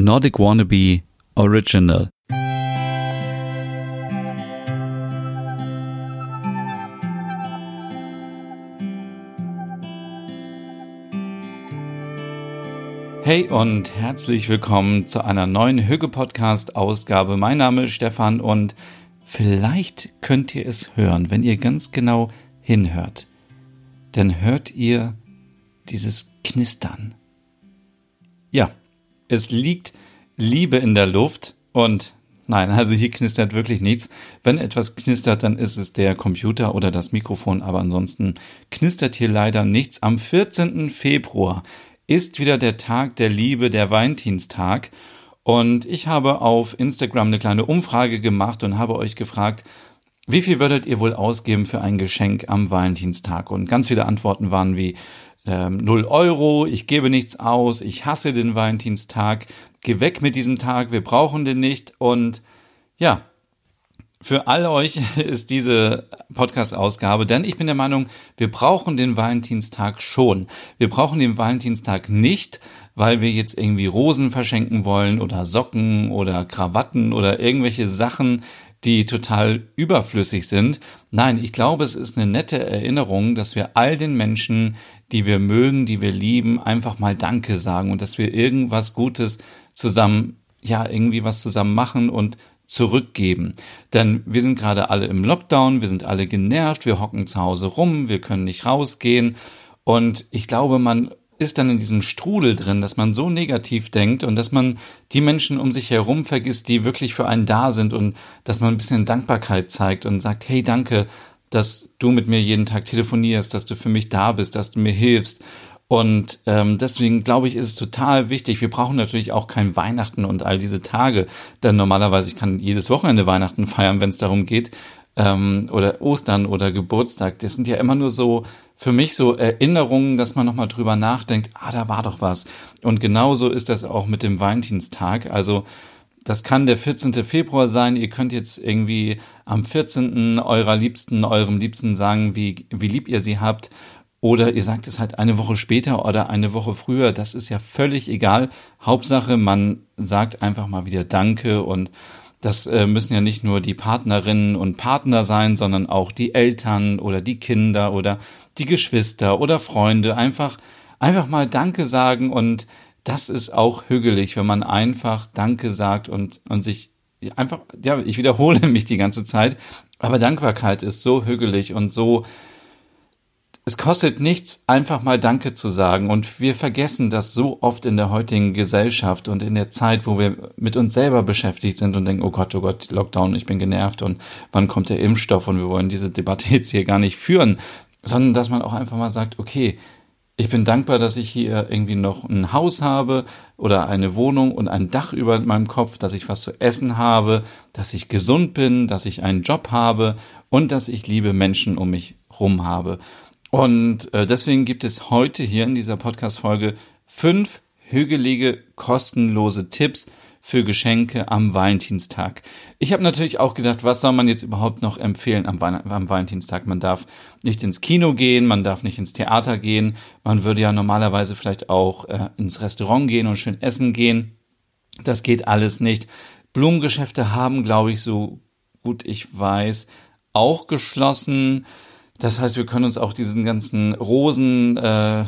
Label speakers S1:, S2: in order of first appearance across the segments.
S1: Nordic Wannabe Original. Hey und herzlich willkommen zu einer neuen Hüge Podcast Ausgabe. Mein Name ist Stefan und vielleicht könnt ihr es hören, wenn ihr ganz genau hinhört. Dann hört ihr dieses Knistern. Ja, es liegt Liebe in der Luft und nein, also hier knistert wirklich nichts. Wenn etwas knistert, dann ist es der Computer oder das Mikrofon, aber ansonsten knistert hier leider nichts. Am 14. Februar ist wieder der Tag der Liebe, der Valentinstag. Und ich habe auf Instagram eine kleine Umfrage gemacht und habe euch gefragt, wie viel würdet ihr wohl ausgeben für ein Geschenk am Valentinstag? Und ganz viele Antworten waren wie ähm, 0 Euro, ich gebe nichts aus, ich hasse den Valentinstag, geh weg mit diesem Tag, wir brauchen den nicht. Und ja, für all euch ist diese Podcast-Ausgabe, denn ich bin der Meinung, wir brauchen den Valentinstag schon. Wir brauchen den Valentinstag nicht, weil wir jetzt irgendwie Rosen verschenken wollen oder Socken oder Krawatten oder irgendwelche Sachen, die total überflüssig sind. Nein, ich glaube, es ist eine nette Erinnerung, dass wir all den Menschen, die wir mögen, die wir lieben, einfach mal Danke sagen und dass wir irgendwas Gutes zusammen, ja, irgendwie was zusammen machen und zurückgeben. Denn wir sind gerade alle im Lockdown, wir sind alle genervt, wir hocken zu Hause rum, wir können nicht rausgehen. Und ich glaube, man ist dann in diesem Strudel drin, dass man so negativ denkt und dass man die Menschen um sich herum vergisst, die wirklich für einen da sind und dass man ein bisschen Dankbarkeit zeigt und sagt, hey, danke, dass du mit mir jeden Tag telefonierst, dass du für mich da bist, dass du mir hilfst. Und ähm, deswegen glaube ich, ist es total wichtig. Wir brauchen natürlich auch kein Weihnachten und all diese Tage, denn normalerweise ich kann jedes Wochenende Weihnachten feiern, wenn es darum geht, ähm, oder Ostern oder Geburtstag. Das sind ja immer nur so für mich so Erinnerungen, dass man nochmal drüber nachdenkt, ah, da war doch was. Und genauso ist das auch mit dem Valentinstag. Also das kann der 14. Februar sein. Ihr könnt jetzt irgendwie am 14. eurer Liebsten, eurem Liebsten sagen, wie, wie lieb ihr sie habt. Oder ihr sagt es halt eine Woche später oder eine Woche früher. Das ist ja völlig egal. Hauptsache, man sagt einfach mal wieder Danke und das äh, müssen ja nicht nur die Partnerinnen und Partner sein, sondern auch die Eltern oder die Kinder oder die Geschwister oder Freunde. Einfach, einfach mal Danke sagen und das ist auch hügelig, wenn man einfach Danke sagt und, und sich einfach, ja, ich wiederhole mich die ganze Zeit, aber Dankbarkeit ist so hügelig und so, es kostet nichts, einfach mal Danke zu sagen. Und wir vergessen das so oft in der heutigen Gesellschaft und in der Zeit, wo wir mit uns selber beschäftigt sind und denken, oh Gott, oh Gott, Lockdown, ich bin genervt und wann kommt der Impfstoff und wir wollen diese Debatte jetzt hier gar nicht führen, sondern dass man auch einfach mal sagt, okay, ich bin dankbar, dass ich hier irgendwie noch ein Haus habe oder eine Wohnung und ein Dach über meinem Kopf, dass ich was zu essen habe, dass ich gesund bin, dass ich einen Job habe und dass ich liebe Menschen um mich rum habe. Und äh, deswegen gibt es heute hier in dieser Podcast-Folge fünf hügelige, kostenlose Tipps für Geschenke am Valentinstag. Ich habe natürlich auch gedacht, was soll man jetzt überhaupt noch empfehlen am, am, Valentinstag? Man darf nicht ins Kino gehen, man darf nicht ins Theater gehen, man würde ja normalerweise vielleicht auch äh, ins Restaurant gehen und schön essen gehen. Das geht alles nicht. Blumengeschäfte haben, glaube ich, so gut ich weiß, auch geschlossen. Das heißt, wir können uns auch diesen ganzen Rosen-Terror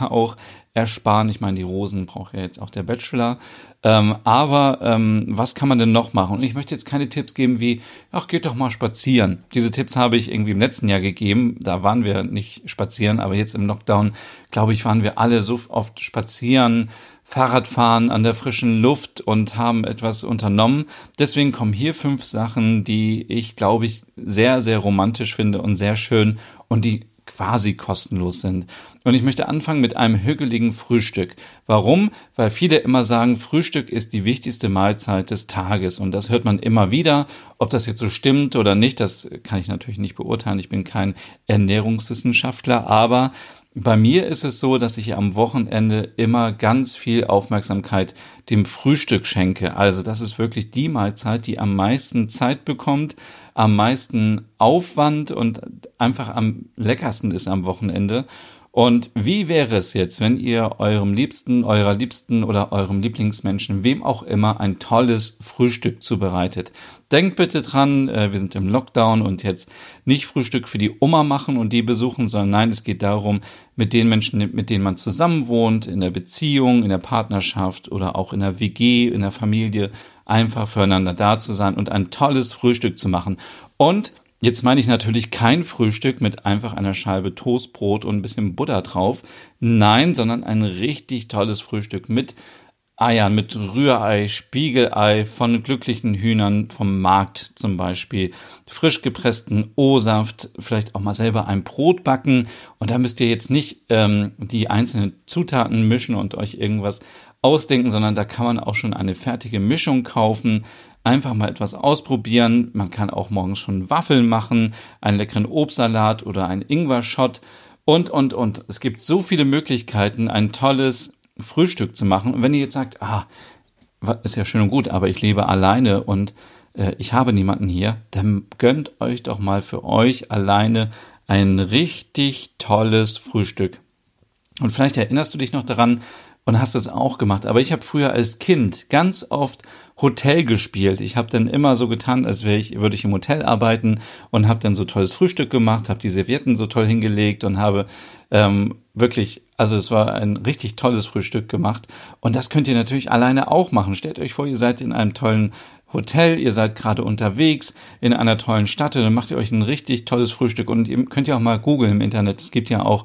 S1: äh, auch ersparen. Ich meine, die Rosen braucht ja jetzt auch der Bachelor. Ähm, aber ähm, was kann man denn noch machen? Und ich möchte jetzt keine Tipps geben wie, ach, geht doch mal spazieren. Diese Tipps habe ich irgendwie im letzten Jahr gegeben. Da waren wir nicht spazieren, aber jetzt im Lockdown, glaube ich, waren wir alle so oft spazieren, Fahrradfahren an der frischen Luft und haben etwas unternommen. Deswegen kommen hier fünf Sachen, die ich, glaube ich, sehr, sehr romantisch finde und sehr schön und die quasi kostenlos sind. Und ich möchte anfangen mit einem hügeligen Frühstück. Warum? Weil viele immer sagen, Frühstück ist die wichtigste Mahlzeit des Tages. Und das hört man immer wieder. Ob das jetzt so stimmt oder nicht, das kann ich natürlich nicht beurteilen. Ich bin kein Ernährungswissenschaftler, aber bei mir ist es so, dass ich am Wochenende immer ganz viel Aufmerksamkeit dem Frühstück schenke. Also das ist wirklich die Mahlzeit, die am meisten Zeit bekommt, am meisten Aufwand und einfach am leckersten ist am Wochenende. Und wie wäre es jetzt, wenn ihr eurem Liebsten, eurer Liebsten oder eurem Lieblingsmenschen, wem auch immer, ein tolles Frühstück zubereitet? Denkt bitte dran, äh, wir sind im Lockdown und jetzt nicht Frühstück für die Oma machen und die besuchen, sondern nein, es geht darum, mit den Menschen, mit denen man zusammen wohnt, in der Beziehung, in der Partnerschaft oder auch in der WG, in der Familie, einfach füreinander da zu sein und ein tolles Frühstück zu machen. Und Jetzt meine ich natürlich kein Frühstück mit einfach einer Scheibe Toastbrot und ein bisschen Butter drauf. Nein, sondern ein richtig tolles Frühstück mit Eiern, mit Rührei, Spiegelei von glücklichen Hühnern vom Markt zum Beispiel, frisch gepressten O-Saft, vielleicht auch mal selber ein Brot backen. Und da müsst ihr jetzt nicht ähm, die einzelnen Zutaten mischen und euch irgendwas ausdenken, sondern da kann man auch schon eine fertige Mischung kaufen einfach mal etwas ausprobieren. Man kann auch morgens schon Waffeln machen, einen leckeren Obstsalat oder einen Ingwer-Shot und, und, und. Es gibt so viele Möglichkeiten, ein tolles Frühstück zu machen. Und wenn ihr jetzt sagt, ah, ist ja schön und gut, aber ich lebe alleine und äh, ich habe niemanden hier, dann gönnt euch doch mal für euch alleine ein richtig tolles Frühstück. Und vielleicht erinnerst du dich noch daran, und hast es auch gemacht. Aber ich habe früher als Kind ganz oft Hotel gespielt. Ich habe dann immer so getan, als wäre ich, würde ich im Hotel arbeiten und habe dann so tolles Frühstück gemacht, habe die Servietten so toll hingelegt und habe ähm, wirklich, also es war ein richtig tolles Frühstück gemacht. Und das könnt ihr natürlich alleine auch machen. Stellt euch vor, ihr seid in einem tollen Hotel, ihr seid gerade unterwegs in einer tollen Stadt und dann macht ihr euch ein richtig tolles Frühstück und ihr könnt ja auch mal googeln im Internet. Es gibt ja auch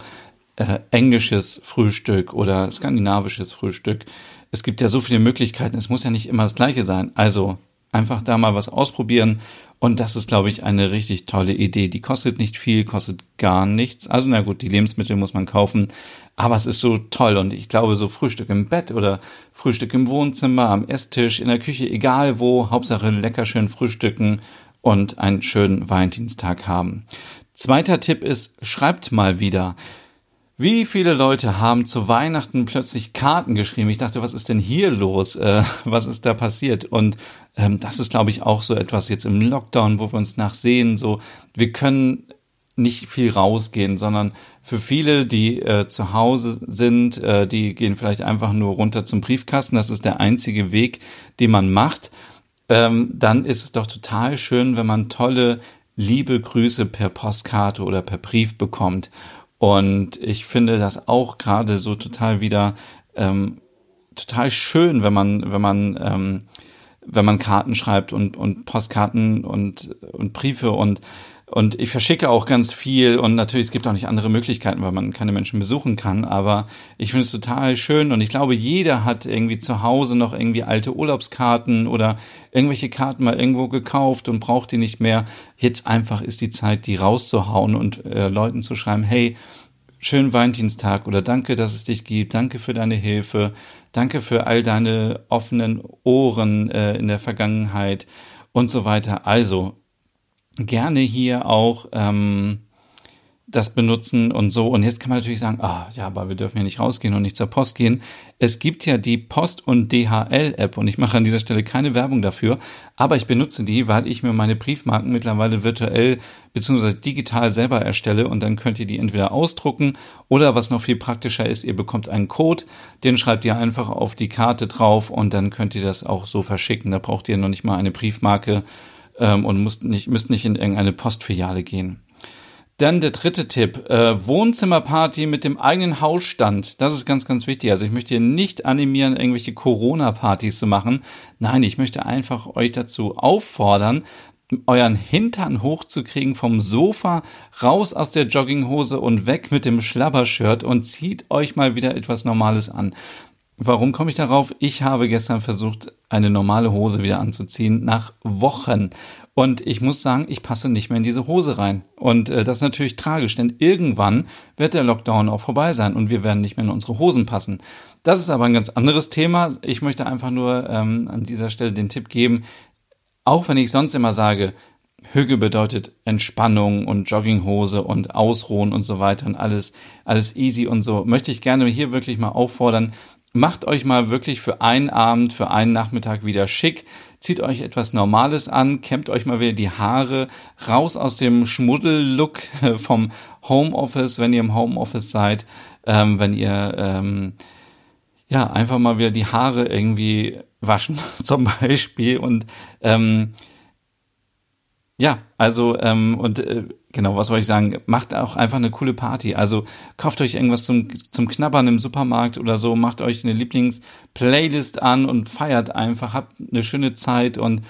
S1: äh, englisches Frühstück oder skandinavisches Frühstück. Es gibt ja so viele Möglichkeiten. Es muss ja nicht immer das gleiche sein. Also einfach da mal was ausprobieren. Und das ist, glaube ich, eine richtig tolle Idee. Die kostet nicht viel, kostet gar nichts. Also na gut, die Lebensmittel muss man kaufen. Aber es ist so toll. Und ich glaube, so Frühstück im Bett oder Frühstück im Wohnzimmer, am Esstisch, in der Küche, egal wo, Hauptsache lecker schön frühstücken und einen schönen Valentinstag haben. Zweiter Tipp ist, schreibt mal wieder. Wie viele Leute haben zu Weihnachten plötzlich Karten geschrieben? Ich dachte, was ist denn hier los? Äh, was ist da passiert? Und ähm, das ist, glaube ich, auch so etwas jetzt im Lockdown, wo wir uns nachsehen. So, wir können nicht viel rausgehen, sondern für viele, die äh, zu Hause sind, äh, die gehen vielleicht einfach nur runter zum Briefkasten. Das ist der einzige Weg, den man macht. Ähm, dann ist es doch total schön, wenn man tolle, liebe Grüße per Postkarte oder per Brief bekommt. Und ich finde das auch gerade so total wieder ähm, total schön, wenn man, wenn man, ähm, wenn man Karten schreibt und, und Postkarten und, und Briefe. Und und ich verschicke auch ganz viel und natürlich, es gibt auch nicht andere Möglichkeiten, weil man keine Menschen besuchen kann, aber ich finde es total schön und ich glaube, jeder hat irgendwie zu Hause noch irgendwie alte Urlaubskarten oder irgendwelche Karten mal irgendwo gekauft und braucht die nicht mehr. Jetzt einfach ist die Zeit, die rauszuhauen und äh, Leuten zu schreiben, hey, schönen Valentinstag oder danke, dass es dich gibt, danke für deine Hilfe, danke für all deine offenen Ohren äh, in der Vergangenheit und so weiter. Also gerne hier auch ähm, das benutzen und so. Und jetzt kann man natürlich sagen, ah, ja, aber wir dürfen ja nicht rausgehen und nicht zur Post gehen. Es gibt ja die Post- und DHL-App und ich mache an dieser Stelle keine Werbung dafür, aber ich benutze die, weil ich mir meine Briefmarken mittlerweile virtuell bzw. digital selber erstelle und dann könnt ihr die entweder ausdrucken oder was noch viel praktischer ist, ihr bekommt einen Code, den schreibt ihr einfach auf die Karte drauf und dann könnt ihr das auch so verschicken. Da braucht ihr noch nicht mal eine Briefmarke ähm, und müsst nicht, müsst nicht in irgendeine Postfiliale gehen. Dann der dritte Tipp, äh, Wohnzimmerparty mit dem eigenen Hausstand. Das ist ganz, ganz wichtig. Also ich möchte hier nicht animieren, irgendwelche Corona-Partys zu machen. Nein, ich möchte einfach euch dazu auffordern, euren Hintern hochzukriegen vom Sofa, raus aus der Jogginghose und weg mit dem Schlabbershirt und zieht euch mal wieder etwas Normales an. Warum komme ich darauf? Ich habe gestern versucht, eine normale Hose wieder anzuziehen, nach Wochen. Und ich muss sagen, ich passe nicht mehr in diese Hose rein. Und äh, das ist natürlich tragisch, denn irgendwann wird der Lockdown auch vorbei sein und wir werden nicht mehr in unsere Hosen passen. Das ist aber ein ganz anderes Thema. Ich möchte einfach nur ähm, an dieser Stelle den Tipp geben, auch wenn ich sonst immer sage, Hüge bedeutet Entspannung und Jogginghose und Ausruhen und so weiter und alles, alles easy und so. Möchte ich gerne hier wirklich mal auffordern, macht euch mal wirklich für einen Abend, für einen Nachmittag wieder schick. Zieht euch etwas Normales an, kämmt euch mal wieder die Haare, raus aus dem Schmuddel-Look vom Homeoffice, wenn ihr im Homeoffice seid, ähm, wenn ihr ähm, ja einfach mal wieder die Haare irgendwie waschen zum Beispiel und ähm, ja, also ähm, und äh, genau, was soll ich sagen? Macht auch einfach eine coole Party. Also kauft euch irgendwas zum zum Knabbern im Supermarkt oder so, macht euch eine Lieblingsplaylist an und feiert einfach, habt eine schöne Zeit und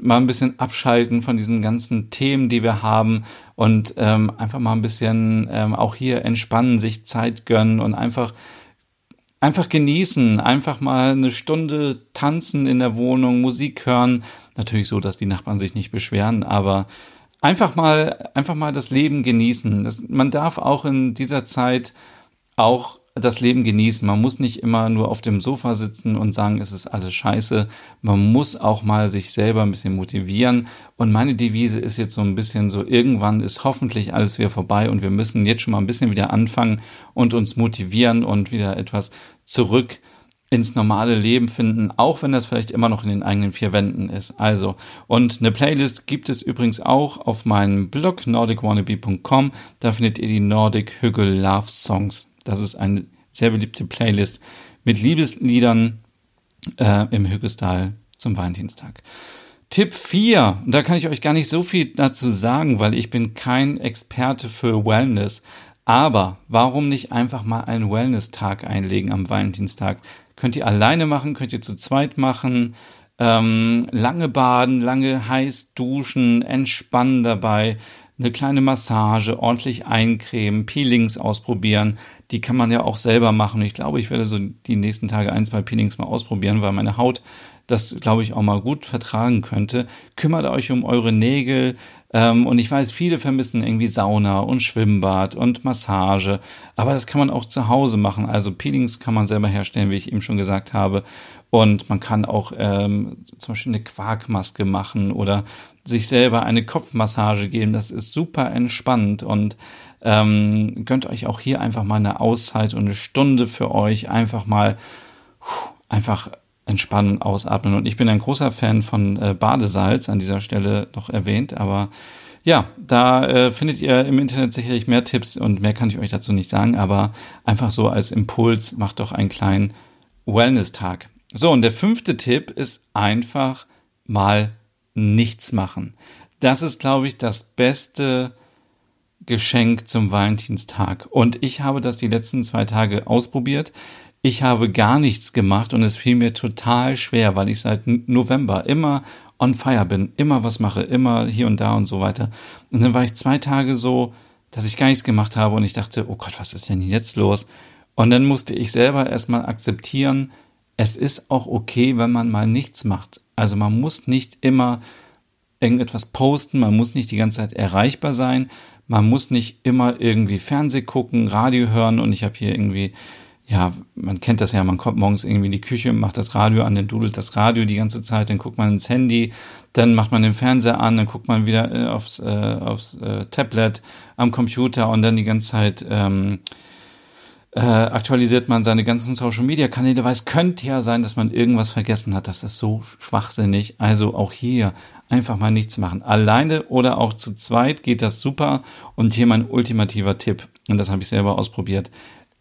S1: mal ein bisschen abschalten von diesen ganzen Themen, die wir haben und ähm, einfach mal ein bisschen ähm, auch hier entspannen, sich Zeit gönnen und einfach einfach genießen, einfach mal eine Stunde tanzen in der Wohnung, Musik hören. Natürlich so, dass die Nachbarn sich nicht beschweren, aber einfach mal, einfach mal das Leben genießen. Das, man darf auch in dieser Zeit auch das Leben genießen. Man muss nicht immer nur auf dem Sofa sitzen und sagen, es ist alles scheiße. Man muss auch mal sich selber ein bisschen motivieren. Und meine Devise ist jetzt so ein bisschen so, irgendwann ist hoffentlich alles wieder vorbei und wir müssen jetzt schon mal ein bisschen wieder anfangen und uns motivieren und wieder etwas zurück ins normale Leben finden, auch wenn das vielleicht immer noch in den eigenen vier Wänden ist. Also, und eine Playlist gibt es übrigens auch auf meinem Blog nordicwannabe.com. Da findet ihr die Nordic Hügel Love Songs. Das ist eine sehr beliebte Playlist mit Liebesliedern äh, im Hüggestal zum Valentinstag. Tipp 4, da kann ich euch gar nicht so viel dazu sagen, weil ich bin kein Experte für Wellness. Aber warum nicht einfach mal einen Wellness-Tag einlegen am Valentinstag? Könnt ihr alleine machen, könnt ihr zu zweit machen. Ähm, lange baden, lange heiß duschen, entspannen dabei eine kleine Massage, ordentlich eincremen, Peelings ausprobieren. Die kann man ja auch selber machen. Ich glaube, ich werde so die nächsten Tage ein, zwei Peelings mal ausprobieren, weil meine Haut das, glaube ich, auch mal gut vertragen könnte. Kümmert euch um eure Nägel. Ähm, und ich weiß, viele vermissen irgendwie Sauna und Schwimmbad und Massage. Aber das kann man auch zu Hause machen. Also Peelings kann man selber herstellen, wie ich eben schon gesagt habe. Und man kann auch ähm, zum Beispiel eine Quarkmaske machen oder sich selber eine Kopfmassage geben. Das ist super entspannend und ähm, gönnt euch auch hier einfach mal eine Auszeit und eine Stunde für euch. Einfach mal einfach entspannen, ausatmen. Und ich bin ein großer Fan von äh, Badesalz, an dieser Stelle noch erwähnt, aber ja, da äh, findet ihr im Internet sicherlich mehr Tipps und mehr kann ich euch dazu nicht sagen, aber einfach so als Impuls macht doch einen kleinen Wellness-Tag. So, und der fünfte Tipp ist einfach mal nichts machen. Das ist, glaube ich, das beste Geschenk zum Valentinstag. Und ich habe das die letzten zwei Tage ausprobiert. Ich habe gar nichts gemacht und es fiel mir total schwer, weil ich seit November immer on fire bin, immer was mache, immer hier und da und so weiter. Und dann war ich zwei Tage so, dass ich gar nichts gemacht habe und ich dachte, oh Gott, was ist denn jetzt los? Und dann musste ich selber erstmal akzeptieren, es ist auch okay, wenn man mal nichts macht. Also man muss nicht immer irgendetwas posten, man muss nicht die ganze Zeit erreichbar sein, man muss nicht immer irgendwie Fernseh gucken, Radio hören und ich habe hier irgendwie, ja, man kennt das ja, man kommt morgens irgendwie in die Küche, macht das Radio an, dann dudelt das Radio die ganze Zeit, dann guckt man ins Handy, dann macht man den Fernseher an, dann guckt man wieder äh, aufs, äh, aufs äh, Tablet am Computer und dann die ganze Zeit ähm, äh, aktualisiert man seine ganzen Social Media Kanäle, weil es könnte ja sein, dass man irgendwas vergessen hat. Das ist so schwachsinnig. Also auch hier einfach mal nichts machen. Alleine oder auch zu zweit geht das super. Und hier mein ultimativer Tipp, und das habe ich selber ausprobiert.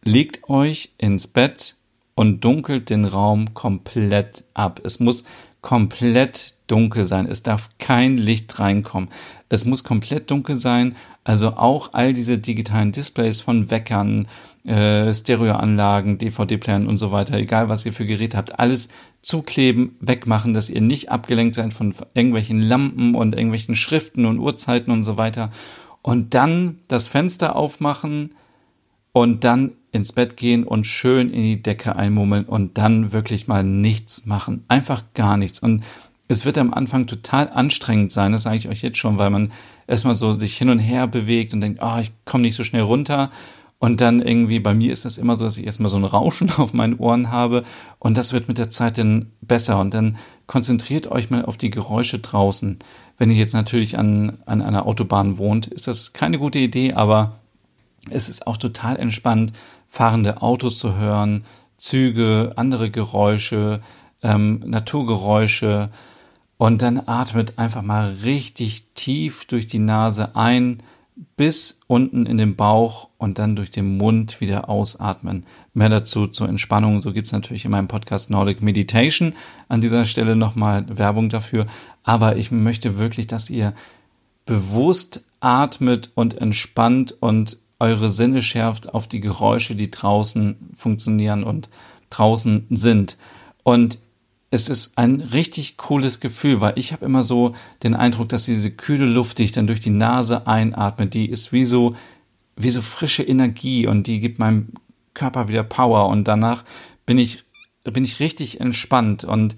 S1: Legt euch ins Bett und dunkelt den Raum komplett ab. Es muss komplett dunkel sein. Es darf kein Licht reinkommen. Es muss komplett dunkel sein. Also auch all diese digitalen Displays von Weckern, äh, Stereoanlagen, DVD-Playern und so weiter, egal was ihr für Geräte habt, alles zukleben, wegmachen, dass ihr nicht abgelenkt seid von irgendwelchen Lampen und irgendwelchen Schriften und Uhrzeiten und so weiter. Und dann das Fenster aufmachen und dann ins Bett gehen und schön in die Decke einmummeln und dann wirklich mal nichts machen. Einfach gar nichts. Und es wird am Anfang total anstrengend sein, das sage ich euch jetzt schon, weil man erstmal so sich hin und her bewegt und denkt, oh, ich komme nicht so schnell runter. Und dann irgendwie, bei mir ist das immer so, dass ich erstmal so ein Rauschen auf meinen Ohren habe und das wird mit der Zeit dann besser. Und dann konzentriert euch mal auf die Geräusche draußen. Wenn ihr jetzt natürlich an, an einer Autobahn wohnt, ist das keine gute Idee, aber es ist auch total entspannt, fahrende Autos zu hören, Züge, andere Geräusche, ähm, Naturgeräusche und dann atmet einfach mal richtig tief durch die Nase ein bis unten in den Bauch und dann durch den Mund wieder ausatmen. Mehr dazu zur Entspannung, so gibt es natürlich in meinem Podcast Nordic Meditation. An dieser Stelle nochmal Werbung dafür. Aber ich möchte wirklich, dass ihr bewusst atmet und entspannt und eure Sinne schärft auf die Geräusche, die draußen funktionieren und draußen sind. Und es ist ein richtig cooles Gefühl, weil ich habe immer so den Eindruck, dass diese kühle Luft, die ich dann durch die Nase einatme, die ist wie so, wie so frische Energie und die gibt meinem Körper wieder Power und danach bin ich, bin ich richtig entspannt und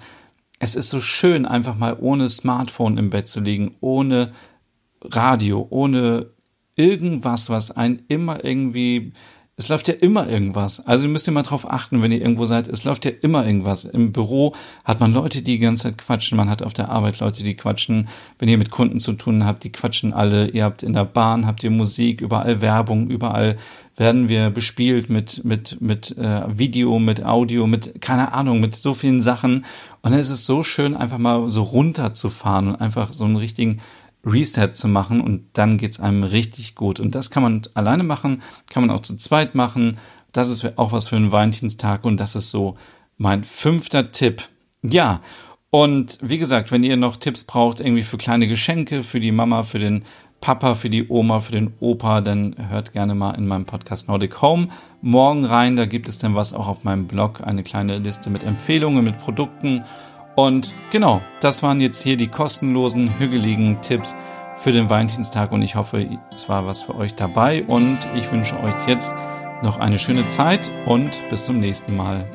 S1: es ist so schön, einfach mal ohne Smartphone im Bett zu liegen, ohne Radio, ohne irgendwas, was einen immer irgendwie es läuft ja immer irgendwas. Also ihr müsst ihr mal drauf achten, wenn ihr irgendwo seid. Es läuft ja immer irgendwas. Im Büro hat man Leute, die die ganze Zeit quatschen. Man hat auf der Arbeit Leute, die quatschen. Wenn ihr mit Kunden zu tun habt, die quatschen alle. Ihr habt in der Bahn, habt ihr Musik, überall Werbung, überall werden wir bespielt mit, mit, mit äh, Video, mit Audio, mit, keine Ahnung, mit so vielen Sachen. Und dann ist es so schön, einfach mal so runterzufahren und einfach so einen richtigen Reset zu machen und dann geht's einem richtig gut. Und das kann man alleine machen, kann man auch zu zweit machen. Das ist auch was für einen Valentinstag und das ist so mein fünfter Tipp. Ja, und wie gesagt, wenn ihr noch Tipps braucht, irgendwie für kleine Geschenke, für die Mama, für den Papa, für die Oma, für den Opa, dann hört gerne mal in meinem Podcast Nordic Home morgen rein. Da gibt es dann was auch auf meinem Blog, eine kleine Liste mit Empfehlungen, mit Produkten und genau, das waren jetzt hier die kostenlosen, hügeligen Tipps für den Valentinstag und ich hoffe, es war was für euch dabei und ich wünsche euch jetzt noch eine schöne Zeit und bis zum nächsten Mal.